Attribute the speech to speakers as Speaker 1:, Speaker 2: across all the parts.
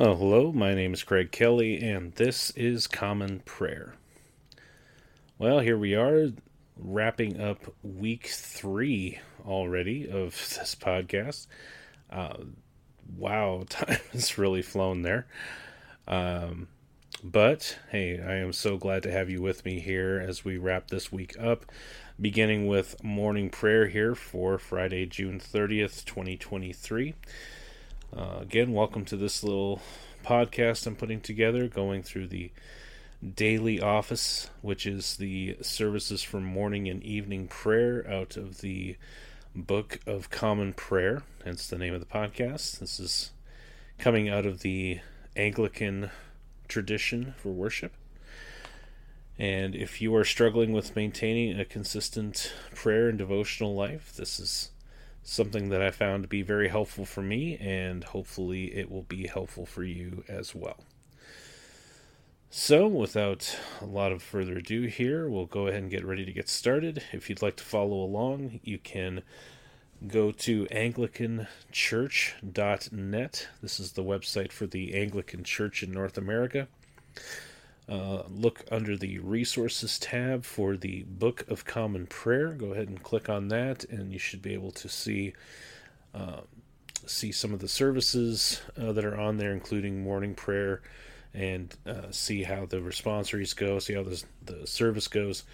Speaker 1: Oh, hello, my name is Craig Kelly, and this is Common Prayer. Well, here we are, wrapping up week three already of this podcast. Uh, wow, time has really flown there. Um, but hey, I am so glad to have you with me here as we wrap this week up, beginning with morning prayer here for Friday, June 30th, 2023. Uh, again, welcome to this little podcast I'm putting together, going through the daily office, which is the services for morning and evening prayer out of the Book of Common Prayer, hence the name of the podcast. This is coming out of the Anglican tradition for worship. And if you are struggling with maintaining a consistent prayer and devotional life, this is something that I found to be very helpful for me, and hopefully it will be helpful for you as well. So, without a lot of further ado, here we'll go ahead and get ready to get started. If you'd like to follow along, you can go to anglicanchurch.net. This is the website for the Anglican Church in North America. Uh, look under the resources tab for the Book of Common Prayer. Go ahead and click on that, and you should be able to see uh, see some of the services uh, that are on there, including morning prayer, and uh, see how the responsories go, see how the, the service goes,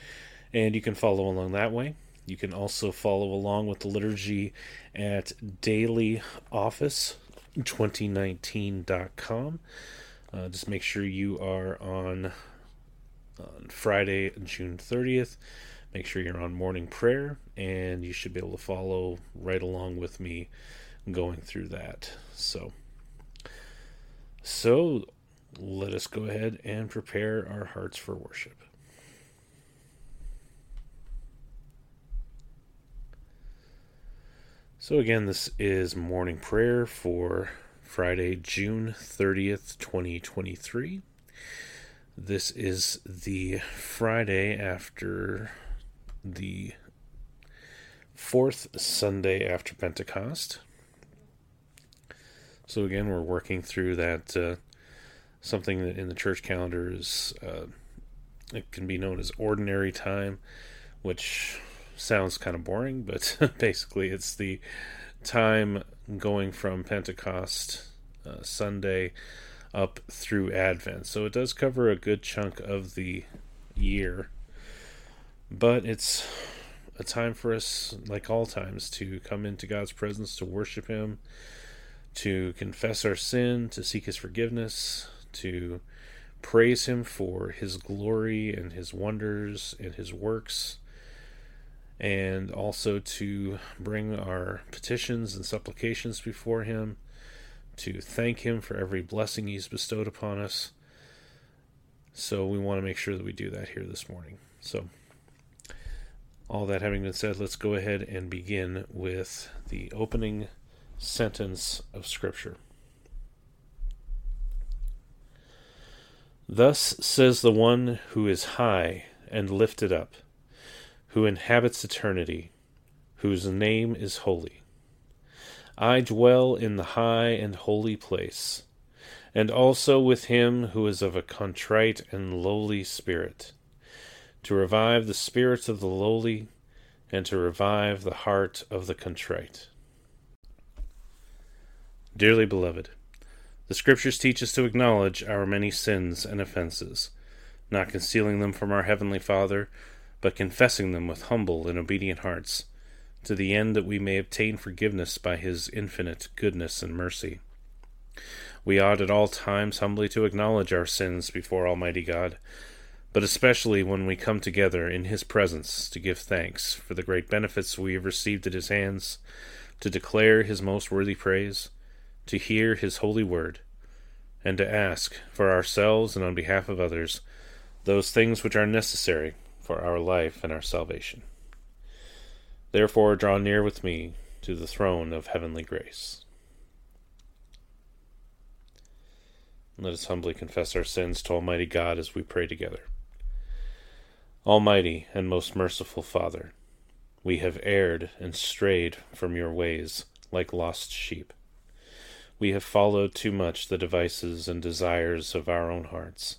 Speaker 1: and you can follow along that way. You can also follow along with the liturgy at dailyoffice2019.com. Uh, just make sure you are on on Friday, June 30th. Make sure you're on morning prayer, and you should be able to follow right along with me going through that. So, so let us go ahead and prepare our hearts for worship. So, again, this is morning prayer for Friday, June 30th, 2023. This is the Friday after the fourth Sunday after Pentecost. So, again, we're working through that uh, something that in the church calendar is uh, it can be known as ordinary time, which sounds kind of boring, but basically it's the time going from Pentecost uh, Sunday up through Advent. So it does cover a good chunk of the year. But it's a time for us, like all times, to come into God's presence, to worship Him, to confess our sin, to seek His forgiveness, to praise Him for His glory and His wonders and His works and also to bring our petitions and supplications before Him, to thank Him for every blessing He's bestowed upon us. So we want to make sure that we do that here this morning. So, all that having been said, let's go ahead and begin with the opening sentence of Scripture. Thus says the one who is high and lifted up who inhabits eternity, whose name is holy. I dwell in the high and holy place, and also with him who is of a contrite and lowly spirit, to revive the spirits of the lowly, and to revive the heart of the contrite. Dearly beloved, the Scriptures teach us to acknowledge our many sins and offenses, not concealing them from our Heavenly Father but confessing them with humble and obedient hearts, to the end that we may obtain forgiveness by his infinite goodness and mercy. We ought at all times humbly to acknowledge our sins before Almighty God, but especially when we come together in his presence to give thanks for the great benefits we have received at his hands, to declare his most worthy praise, to hear his holy word, and to ask, for ourselves and on behalf of others, those things which are necessary for our life and our salvation. Therefore, draw near with me to the throne of heavenly grace. Let us humbly confess our sins to Almighty God as we pray together. Almighty and most merciful Father, we have erred and strayed from your ways like lost sheep. we have followed too much the devices and desires of our own hearts.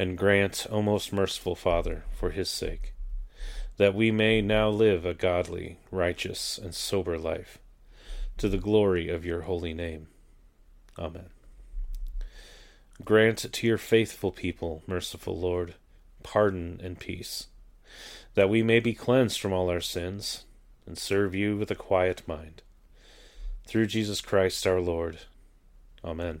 Speaker 1: And grant, O most merciful Father, for his sake, that we may now live a godly, righteous, and sober life, to the glory of your holy name. Amen. Grant to your faithful people, merciful Lord, pardon and peace, that we may be cleansed from all our sins, and serve you with a quiet mind. Through Jesus Christ our Lord. Amen.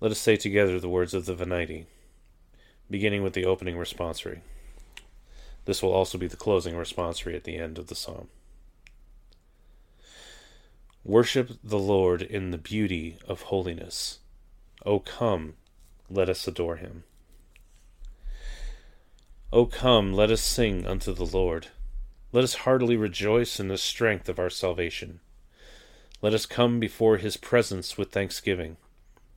Speaker 1: Let us say together the words of the Venite, beginning with the opening responsory. This will also be the closing responsory at the end of the psalm. Worship the Lord in the beauty of holiness. O come, let us adore him. O come, let us sing unto the Lord. Let us heartily rejoice in the strength of our salvation. Let us come before his presence with thanksgiving,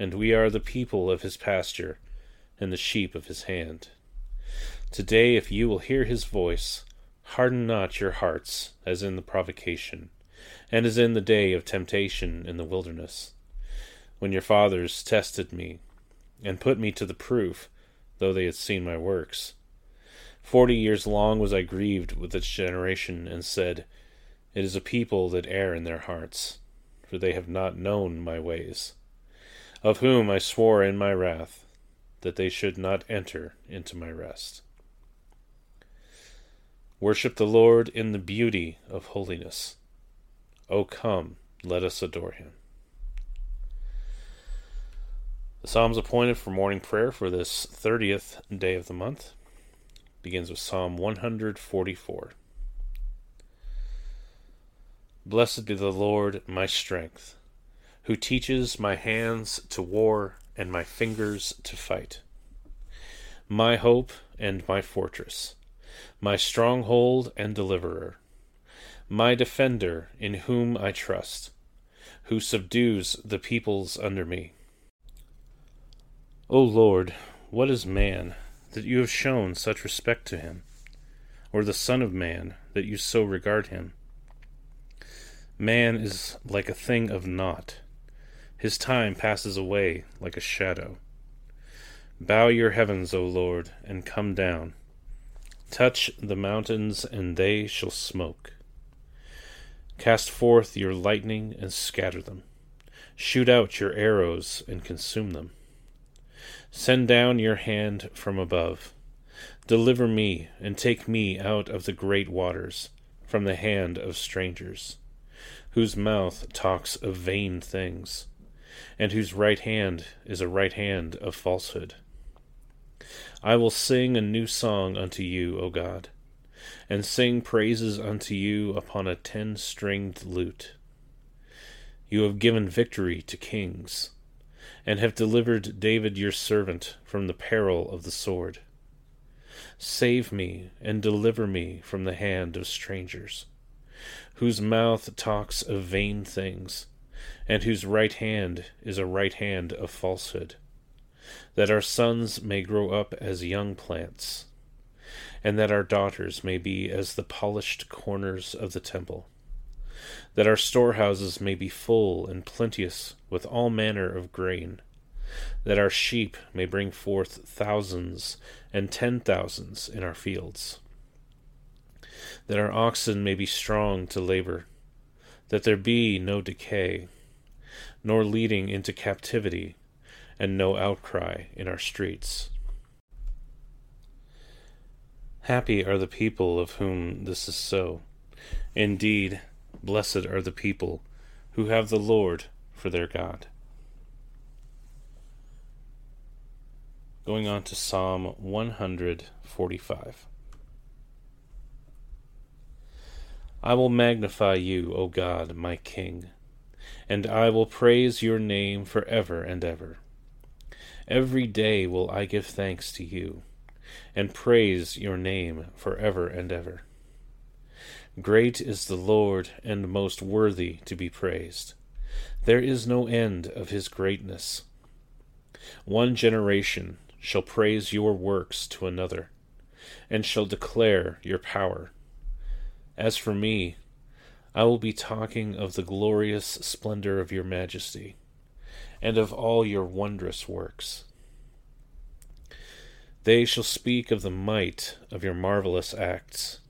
Speaker 1: and we are the people of his pasture and the sheep of his hand. Today, if you will hear his voice, Harden not your hearts, as in the provocation, and as in the day of temptation in the wilderness, when your fathers tested me, and put me to the proof, though they had seen my works. Forty years long was I grieved with its generation, and said, It is a people that err in their hearts, for they have not known my ways, of whom I swore in my wrath, that they should not enter into my rest. Worship the Lord in the beauty of holiness. O come, let us adore him. The Psalms appointed for morning prayer for this 30th day of the month begins with Psalm 144. Blessed be the Lord, my strength, who teaches my hands to war and my fingers to fight. My hope and my fortress my stronghold and deliverer, my defender in whom I trust, who subdues the peoples under me. O Lord, what is man that you have shown such respect to him, or the Son of Man that you so regard him? Man is like a thing of naught. His time passes away like a shadow. Bow your heavens, O Lord, and come down. Touch the mountains, and they shall smoke. Cast forth your lightning and scatter them. Shoot out your arrows and consume them. Send down your hand from above. Deliver me and take me out of the great waters, from the hand of strangers, whose mouth talks of vain things, and whose right hand is a right hand of falsehood. I will sing a new song unto you, O God, and sing praises unto you upon a ten stringed lute. You have given victory to kings, and have delivered David your servant from the peril of the sword. Save me and deliver me from the hand of strangers, whose mouth talks of vain things, and whose right hand is a right hand of falsehood, that our sons may grow up as young plants, and that our daughters may be as the polished corners of the temple, that our storehouses may be full and plenteous with all manner of grain, that our sheep may bring forth thousands and ten thousands in our fields, that our oxen may be strong to labor, that there be no decay, nor leading into captivity, and no outcry in our streets. Happy are the people of whom this is so. Indeed, blessed are the people who have the Lord for their God. Going on to Psalm 145. I will magnify you, O God, my King, and I will praise your name for ever and ever. Every day will I give thanks to you, and praise your name for ever and ever. Great is the Lord, and most worthy to be praised. There is no end of his greatness. One generation shall praise your works to another, and shall declare your power. As for me, I will be talking of the glorious splendor of your majesty, and of all your wondrous works. They shall speak of the might of your marvelous acts,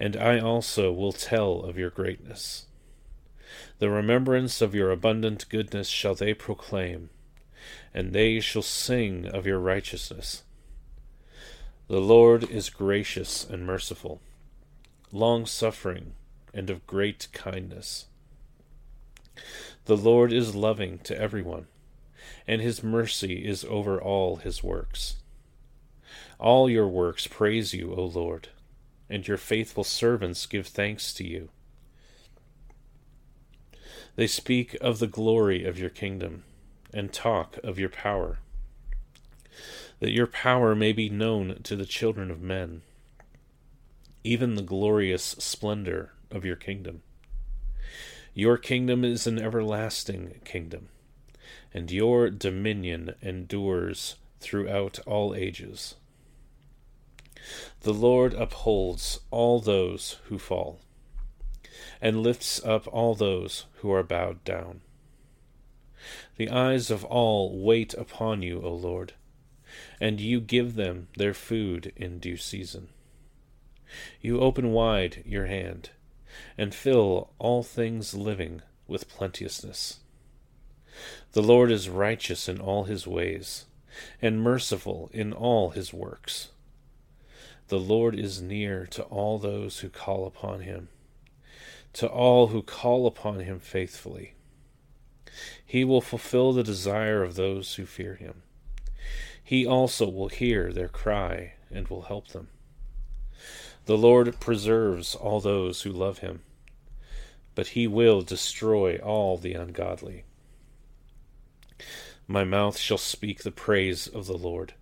Speaker 1: and I also will tell of your greatness. The remembrance of your abundant goodness shall they proclaim and they shall sing of your righteousness. The Lord is gracious and merciful, long suffering, and of great kindness. The Lord is loving to everyone, and his mercy is over all his works. All your works praise you, O Lord, and your faithful servants give thanks to you. They speak of the glory of your kingdom and talk of your power, that your power may be known to the children of men, even the glorious splendor of your kingdom. Your kingdom is an everlasting kingdom, and your dominion endures throughout all ages. The Lord upholds all those who fall, and lifts up all those who are bowed down. The eyes of all wait upon you, O Lord, and you give them their food in due season. You open wide your hand, and fill all things living with plenteousness. The Lord is righteous in all his ways, and merciful in all his works. The Lord is near to all those who call upon him, to all who call upon him faithfully. He will fulfill the desire of those who fear him. He also will hear their cry and will help them. The Lord preserves all those who love him, but he will destroy all the ungodly. My mouth shall speak the praise of the Lord,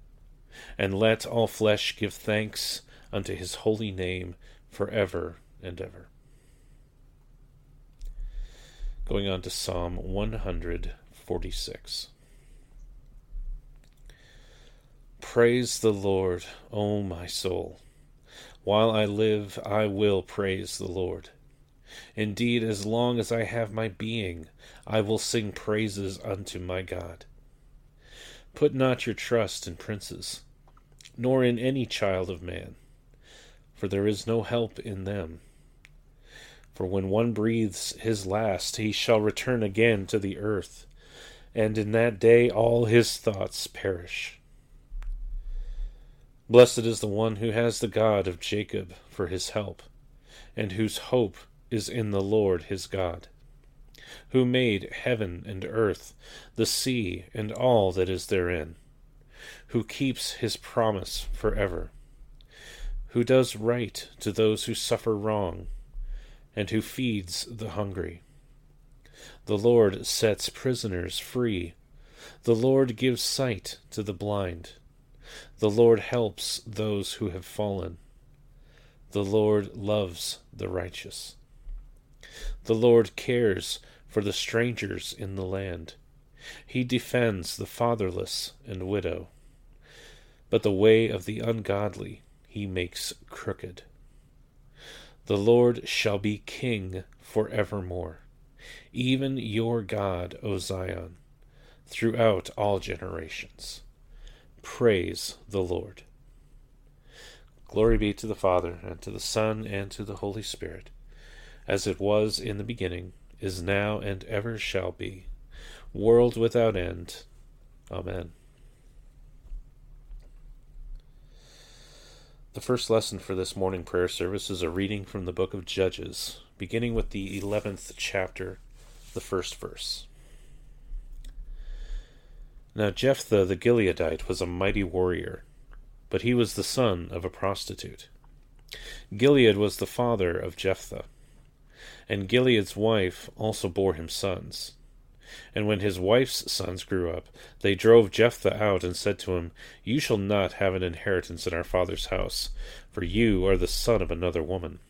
Speaker 1: and let all flesh give thanks unto his holy name for ever and ever. Going on to Psalm 146. Praise the Lord, O my soul. While I live, I will praise the Lord. Indeed, as long as I have my being, I will sing praises unto my God. Put not your trust in princes, nor in any child of man, for there is no help in them. For when one breathes his last, he shall return again to the earth, and in that day all his thoughts perish. Blessed is the one who has the God of Jacob for his help, and whose hope is in the Lord his God, who made heaven and earth, the sea, and all that is therein, who keeps his promise forever, who does right to those who suffer wrong and who feeds the hungry. The Lord sets prisoners free. The Lord gives sight to the blind. The Lord helps those who have fallen. The Lord loves the righteous. The Lord cares for the strangers in the land. He defends the fatherless and widow. But the way of the ungodly he makes crooked. The Lord shall be king for evermore, even your God, O Zion, throughout all generations. Praise the Lord. Glory be to the Father, and to the Son, and to the Holy Spirit, as it was in the beginning, is now, and ever shall be, world without end. Amen. The first lesson for this morning prayer service is a reading from the book of Judges, beginning with the 11th chapter, the first verse. Now Jephthah the Gileadite was a mighty warrior, but he was the son of a prostitute. Gilead was the father of Jephthah, and Gilead's wife also bore him sons. And when his wife's sons grew up, they drove Jephthah out and said to him, You shall not have an inheritance in our father's house, for you are the son of another woman.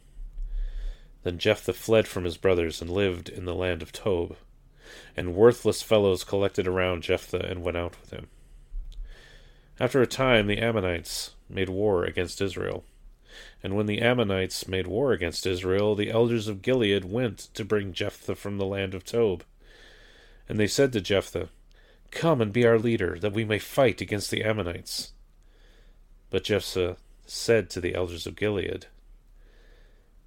Speaker 1: Then Jephthah fled from his brothers and lived in the land of Tob. And worthless fellows collected around Jephthah and went out with him. After a time, the Ammonites made war against Israel. And when the Ammonites made war against Israel, the elders of Gilead went to bring Jephthah from the land of Tob. And they said to Jephthah, Come and be our leader, that we may fight against the Ammonites. But Jephthah said to the elders of Gilead,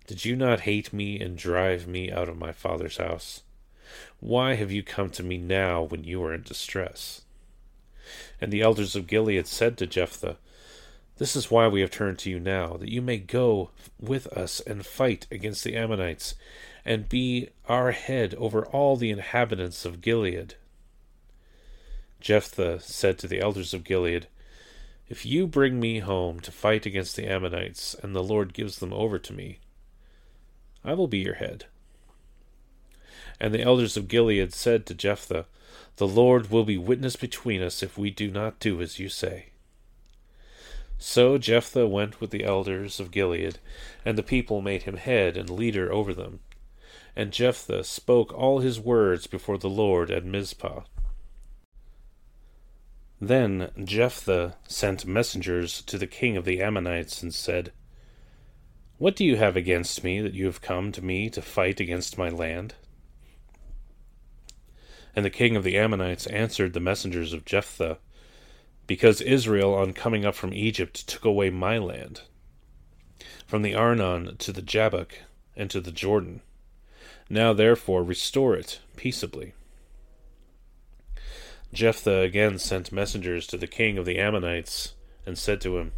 Speaker 1: Did you not hate me and drive me out of my father's house? Why have you come to me now when you are in distress? And the elders of Gilead said to Jephthah, This is why we have turned to you now, that you may go with us and fight against the Ammonites, and be our head over all the inhabitants of Gilead. Jephthah said to the elders of Gilead, If you bring me home to fight against the Ammonites, and the Lord gives them over to me, I will be your head. And the elders of Gilead said to Jephthah, The Lord will be witness between us if we do not do as you say. So Jephthah went with the elders of Gilead, and the people made him head and leader over them. And Jephthah spoke all his words before the Lord at Mizpah. Then Jephthah sent messengers to the king of the Ammonites and said, What do you have against me that you have come to me to fight against my land? And the king of the Ammonites answered the messengers of Jephthah, Because Israel, on coming up from Egypt, took away my land, from the Arnon to the Jabbok and to the Jordan. Now therefore restore it peaceably. Jephthah again sent messengers to the king of the Ammonites, and said to him,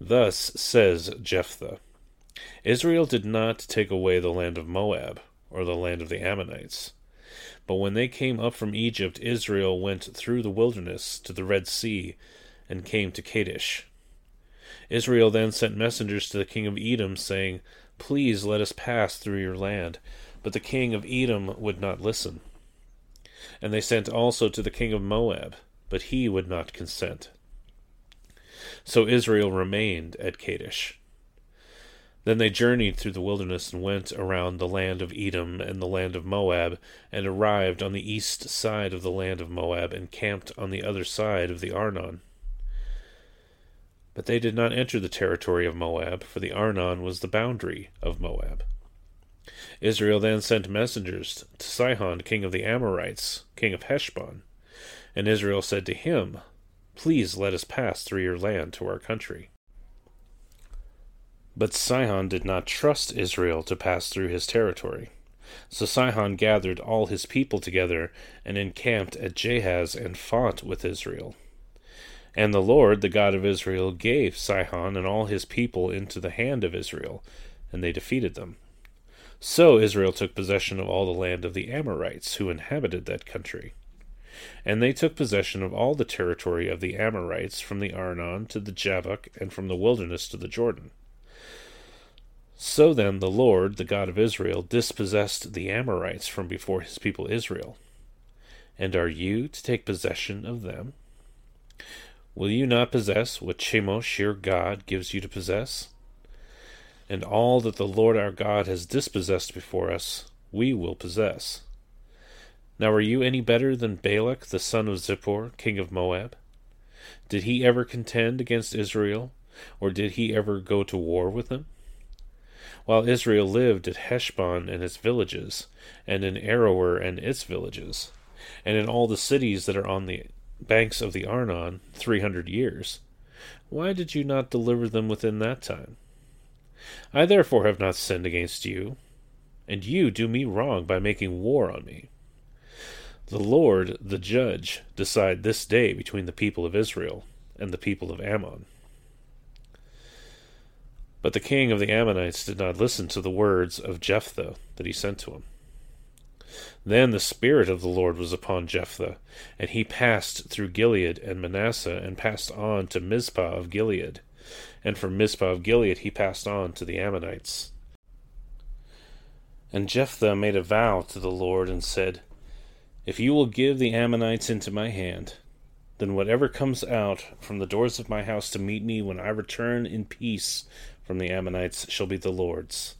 Speaker 1: Thus says Jephthah Israel did not take away the land of Moab, or the land of the Ammonites. But when they came up from Egypt, Israel went through the wilderness to the Red Sea, and came to Kadesh. Israel then sent messengers to the king of Edom, saying, Please let us pass through your land. But the king of Edom would not listen. And they sent also to the king of Moab, but he would not consent. So Israel remained at Kadesh. Then they journeyed through the wilderness and went around the land of Edom and the land of Moab, and arrived on the east side of the land of Moab, and camped on the other side of the Arnon. But they did not enter the territory of Moab, for the Arnon was the boundary of Moab. Israel then sent messengers to Sihon, king of the Amorites, king of Heshbon. And Israel said to him, Please let us pass through your land to our country. But Sihon did not trust Israel to pass through his territory. So Sihon gathered all his people together and encamped at Jahaz and fought with Israel. And the Lord, the God of Israel, gave Sihon and all his people into the hand of Israel, and they defeated them. So Israel took possession of all the land of the Amorites who inhabited that country. And they took possession of all the territory of the Amorites from the Arnon to the Jabbok and from the wilderness to the Jordan. So then the Lord, the God of Israel, dispossessed the Amorites from before his people Israel. And are you to take possession of them? Will you not possess what Chemosh your God gives you to possess? and all that the Lord our God has dispossessed before us, we will possess. Now are you any better than Balak the son of Zippor, king of Moab? Did he ever contend against Israel, or did he ever go to war with them? While Israel lived at Heshbon and its villages, and in Aroer and its villages, and in all the cities that are on the banks of the Arnon, three hundred years, why did you not deliver them within that time? I therefore have not sinned against you, and you do me wrong by making war on me. The Lord, the judge, decide this day between the people of Israel and the people of Ammon. But the king of the Ammonites did not listen to the words of Jephthah that he sent to him. Then the Spirit of the Lord was upon Jephthah, and he passed through Gilead and Manasseh, and passed on to Mizpah of Gilead. And from Mizpah of Gilead he passed on to the Ammonites. And Jephthah made a vow to the Lord, and said, If you will give the Ammonites into my hand, then whatever comes out from the doors of my house to meet me when I return in peace from the Ammonites shall be the Lord's,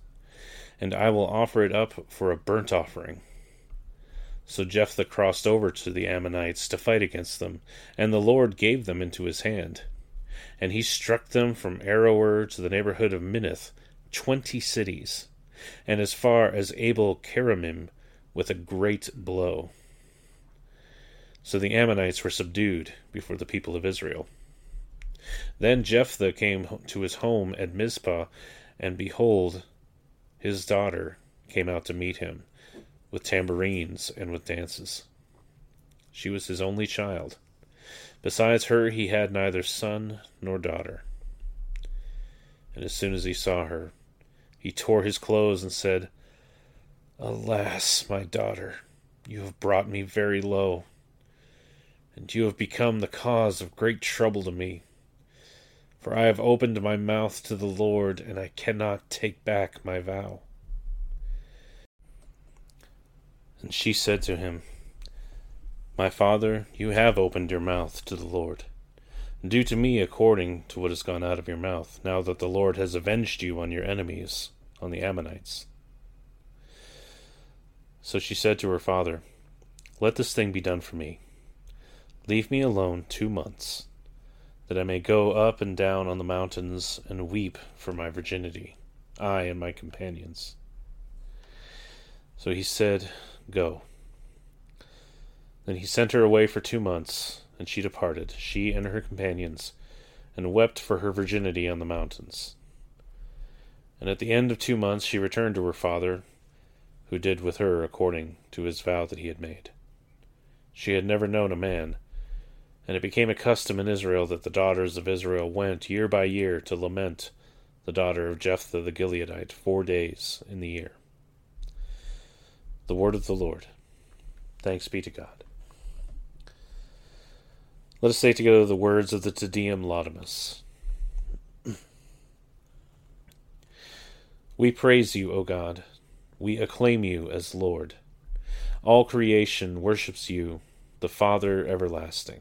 Speaker 1: and I will offer it up for a burnt offering. So Jephthah crossed over to the Ammonites to fight against them, and the Lord gave them into his hand. And he struck them from Aroer to the neighborhood of Minnith, twenty cities, and as far as Abel Keramim, with a great blow. So the Ammonites were subdued before the people of Israel. Then Jephthah came to his home at Mizpah, and behold, his daughter came out to meet him, with tambourines and with dances. She was his only child. Besides her, he had neither son nor daughter. And as soon as he saw her, he tore his clothes and said, Alas, my daughter, you have brought me very low, and you have become the cause of great trouble to me. For I have opened my mouth to the Lord, and I cannot take back my vow. And she said to him, My father, you have opened your mouth to the Lord. Do to me according to what has gone out of your mouth, now that the Lord has avenged you on your enemies, on the Ammonites. So she said to her father, Let this thing be done for me. Leave me alone two months that I may go up and down on the mountains and weep for my virginity, I and my companions. So he said, Go. Then he sent her away for two months, and she departed, she and her companions, and wept for her virginity on the mountains. And at the end of two months she returned to her father, who did with her according to his vow that he had made. She had never known a man and it became a custom in Israel that the daughters of Israel went year by year to lament the daughter of Jephthah the Gileadite four days in the year. The word of the Lord. Thanks be to God. Let us say together the words of the Te Deum Laudamus. we praise you, O God. We acclaim you as Lord. All creation worships you, the Father everlasting.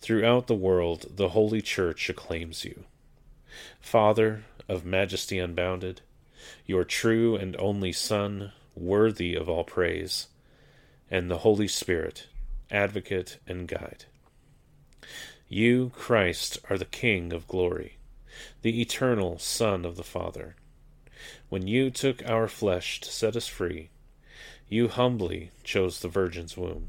Speaker 1: Throughout the world, the Holy Church acclaims you. Father of majesty unbounded, your true and only Son, worthy of all praise, and the Holy Spirit, advocate and guide. You, Christ, are the King of glory, the eternal Son of the Father. When you took our flesh to set us free, you humbly chose the Virgin's womb.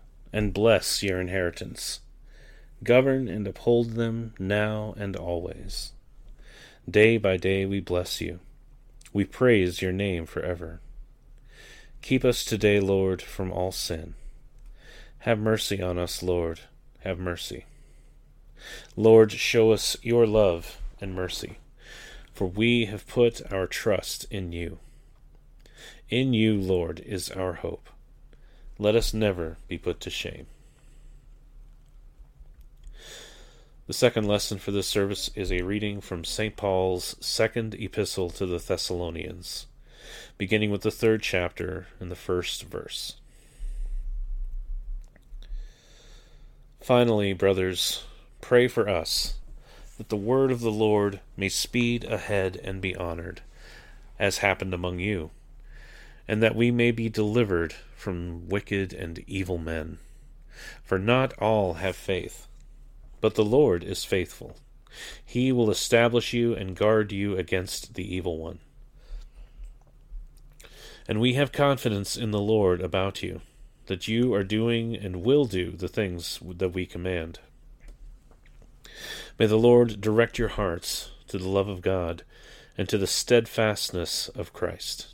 Speaker 1: and bless your inheritance. Govern and uphold them now and always. Day by day we bless you. We praise your name forever. Keep us today, Lord, from all sin. Have mercy on us, Lord, have mercy. Lord, show us your love and mercy, for we have put our trust in you. In you, Lord, is our hope. Let us never be put to shame. The second lesson for this service is a reading from St. Paul's second epistle to the Thessalonians, beginning with the third chapter and the first verse. Finally, brothers, pray for us, that the word of the Lord may speed ahead and be honored, as happened among you, and that we may be delivered from wicked and evil men. For not all have faith. But the Lord is faithful. He will establish you and guard you against the evil one. And we have confidence in the Lord about you, that you are doing and will do the things that we command. May the Lord direct your hearts to the love of God and to the steadfastness of Christ.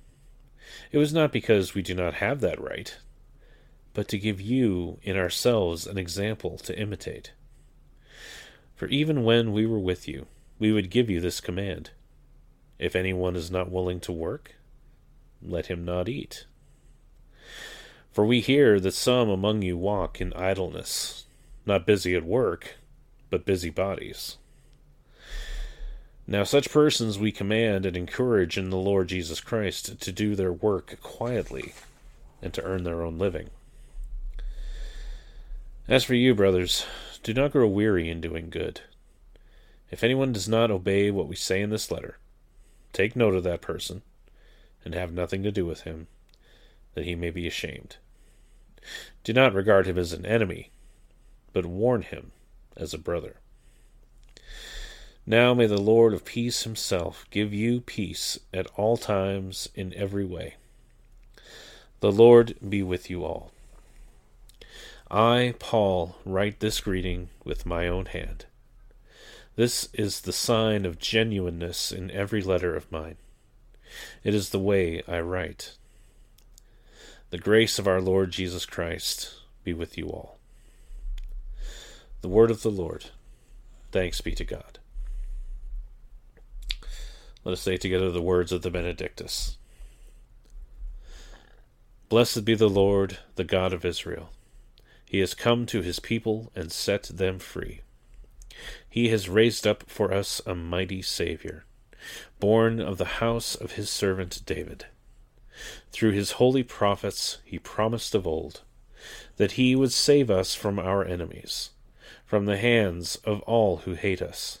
Speaker 1: It was not because we do not have that right, but to give you in ourselves an example to imitate. For even when we were with you, we would give you this command If anyone is not willing to work, let him not eat. For we hear that some among you walk in idleness, not busy at work, but busy bodies. Now, such persons we command and encourage in the Lord Jesus Christ to do their work quietly and to earn their own living. As for you, brothers, do not grow weary in doing good. If anyone does not obey what we say in this letter, take note of that person and have nothing to do with him, that he may be ashamed. Do not regard him as an enemy, but warn him as a brother. Now may the Lord of peace himself give you peace at all times in every way. The Lord be with you all. I, Paul, write this greeting with my own hand. This is the sign of genuineness in every letter of mine. It is the way I write. The grace of our Lord Jesus Christ be with you all. The word of the Lord. Thanks be to God. Let us say together the words of the Benedictus. Blessed be the Lord, the God of Israel. He has come to his people and set them free. He has raised up for us a mighty Saviour, born of the house of his servant David. Through his holy prophets he promised of old that he would save us from our enemies, from the hands of all who hate us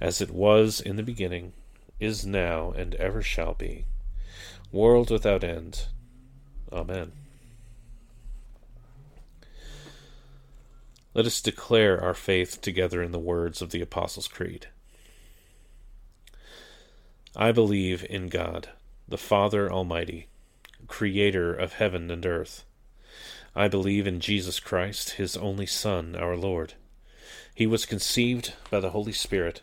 Speaker 1: as it was in the beginning, is now, and ever shall be, world without end. Amen. Let us declare our faith together in the words of the Apostles' Creed. I believe in God, the Father Almighty, creator of heaven and earth. I believe in Jesus Christ, his only Son, our Lord. He was conceived by the Holy Spirit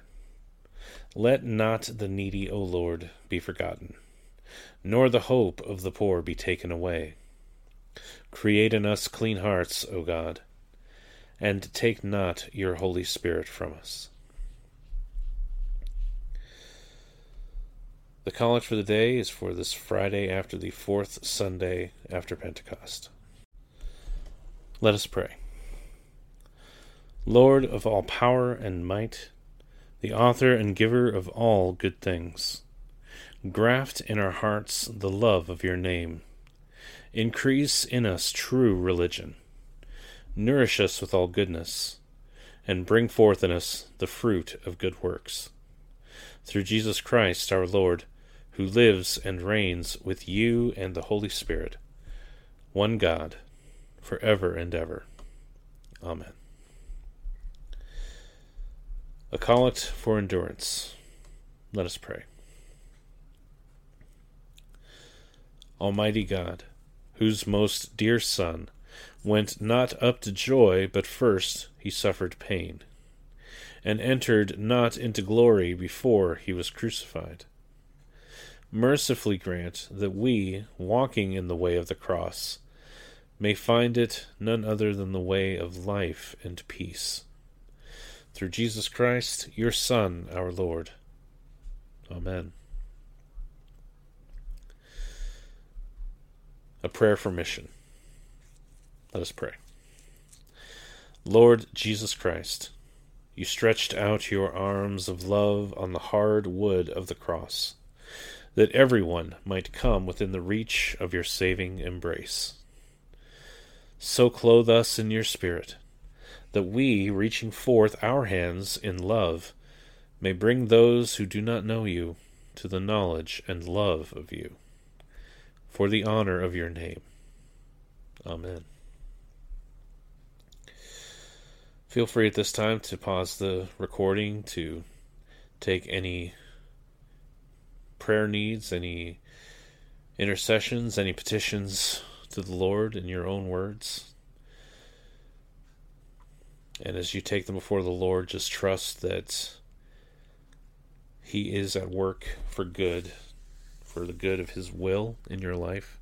Speaker 1: Let not the needy, O Lord, be forgotten, nor the hope of the poor be taken away. Create in us clean hearts, O God, and take not your Holy Spirit from us. The collect for the day is for this Friday after the fourth Sunday after Pentecost. Let us pray. Lord of all power and might, the author and giver of all good things, graft in our hearts the love of your name Increase in us true religion. Nourish us with all goodness, and bring forth in us the fruit of good works. Through Jesus Christ our Lord, who lives and reigns with you and the Holy Spirit, one God, for ever and ever. Amen. A collect for endurance. Let us pray. Almighty God, whose most dear Son went not up to joy, but first he suffered pain, and entered not into glory before he was crucified. Mercifully grant that we, walking in the way of the cross, may find it none other than the way of life and peace. Through Jesus Christ, your Son, our Lord. Amen. A prayer for mission. Let us pray. Lord Jesus Christ, you stretched out your arms of love on the hard wood of the cross, that everyone might come within the reach of your saving embrace. So clothe us in your Spirit, that we, reaching forth our hands in love, may bring those who do not know you to the knowledge and love of you for the honor of your name. Amen. Feel free at this time to pause the recording to take any prayer needs, any intercessions, any petitions to the Lord in your own words. And as you take them before the Lord, just trust that He is at work for good for the good of His will in your life.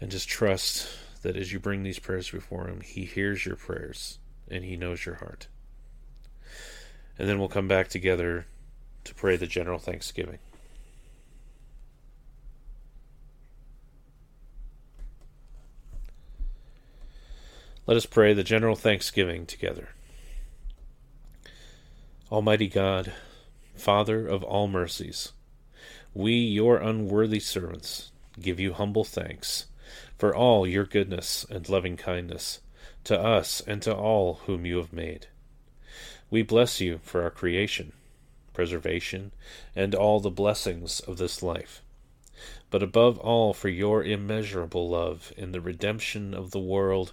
Speaker 1: And just trust that as you bring these prayers before Him, He hears your prayers and He knows your heart. And then we'll come back together to pray the general thanksgiving. Let us pray the general thanksgiving together. Almighty God, Father of all mercies, we, your unworthy servants, give you humble thanks for all your goodness and loving kindness to us and to all whom you have made. We bless you for our creation, preservation, and all the blessings of this life, but above all for your immeasurable love in the redemption of the world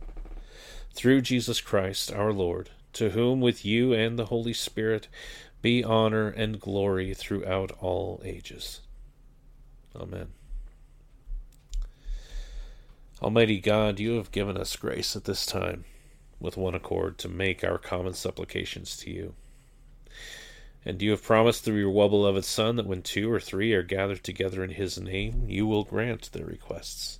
Speaker 1: Through Jesus Christ our Lord, to whom with you and the Holy Spirit be honor and glory throughout all ages. Amen. Almighty God, you have given us grace at this time, with one accord, to make our common supplications to you. And you have promised through your well beloved Son that when two or three are gathered together in his name, you will grant their requests.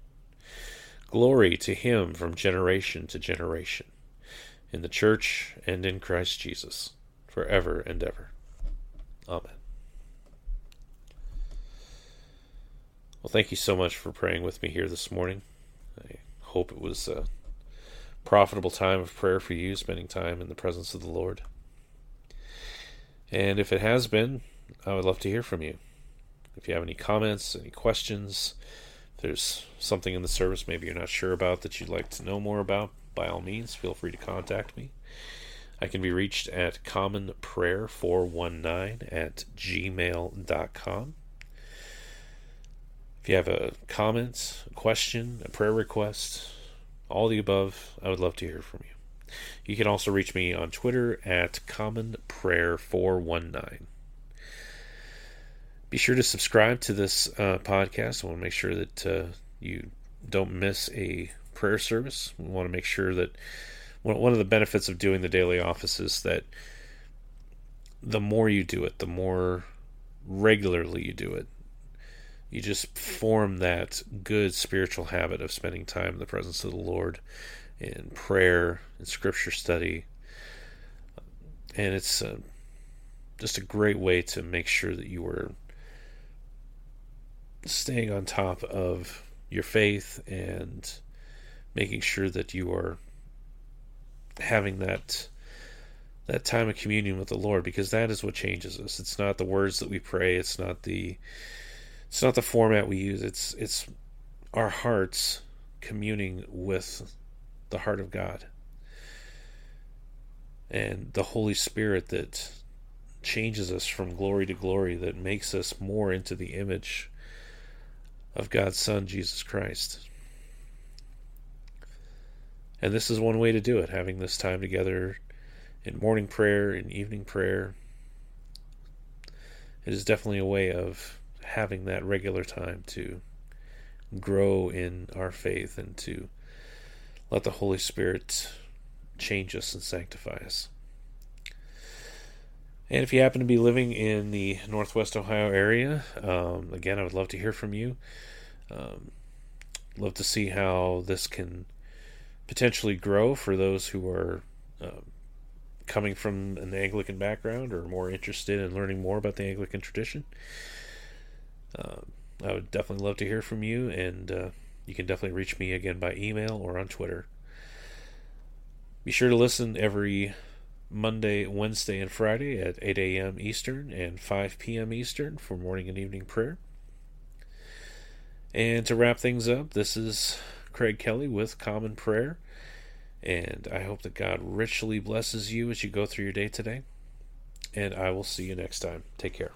Speaker 1: Glory to Him from generation to generation, in the Church and in Christ Jesus, for ever and ever. Amen. Well, thank you so much for praying with me here this morning. I hope it was a profitable time of prayer for you, spending time in the presence of the Lord. And if it has been, I would love to hear from you. If you have any comments, any questions, there's something in the service maybe you're not sure about that you'd like to know more about, by all means, feel free to contact me. I can be reached at commonprayer419 at gmail.com. If you have a comment, a question, a prayer request, all the above, I would love to hear from you. You can also reach me on Twitter at commonprayer419. Be sure to subscribe to this uh, podcast. I want to make sure that uh, you don't miss a prayer service. We want to make sure that one of the benefits of doing the daily office is that the more you do it, the more regularly you do it, you just form that good spiritual habit of spending time in the presence of the Lord in prayer and scripture study. And it's uh, just a great way to make sure that you are staying on top of your faith and making sure that you are having that that time of communion with the Lord because that is what changes us. It's not the words that we pray, it's not the it's not the format we use. It's it's our hearts communing with the heart of God. And the Holy Spirit that changes us from glory to glory, that makes us more into the image of God's Son, Jesus Christ. And this is one way to do it, having this time together in morning prayer, in evening prayer. It is definitely a way of having that regular time to grow in our faith and to let the Holy Spirit change us and sanctify us. And if you happen to be living in the Northwest Ohio area, um, again, I would love to hear from you. Um, love to see how this can potentially grow for those who are uh, coming from an Anglican background or more interested in learning more about the Anglican tradition. Uh, I would definitely love to hear from you, and uh, you can definitely reach me again by email or on Twitter. Be sure to listen every Monday, Wednesday, and Friday at 8 a.m. Eastern and 5 p.m. Eastern for morning and evening prayer. And to wrap things up, this is Craig Kelly with Common Prayer. And I hope that God richly blesses you as you go through your day today. And I will see you next time. Take care.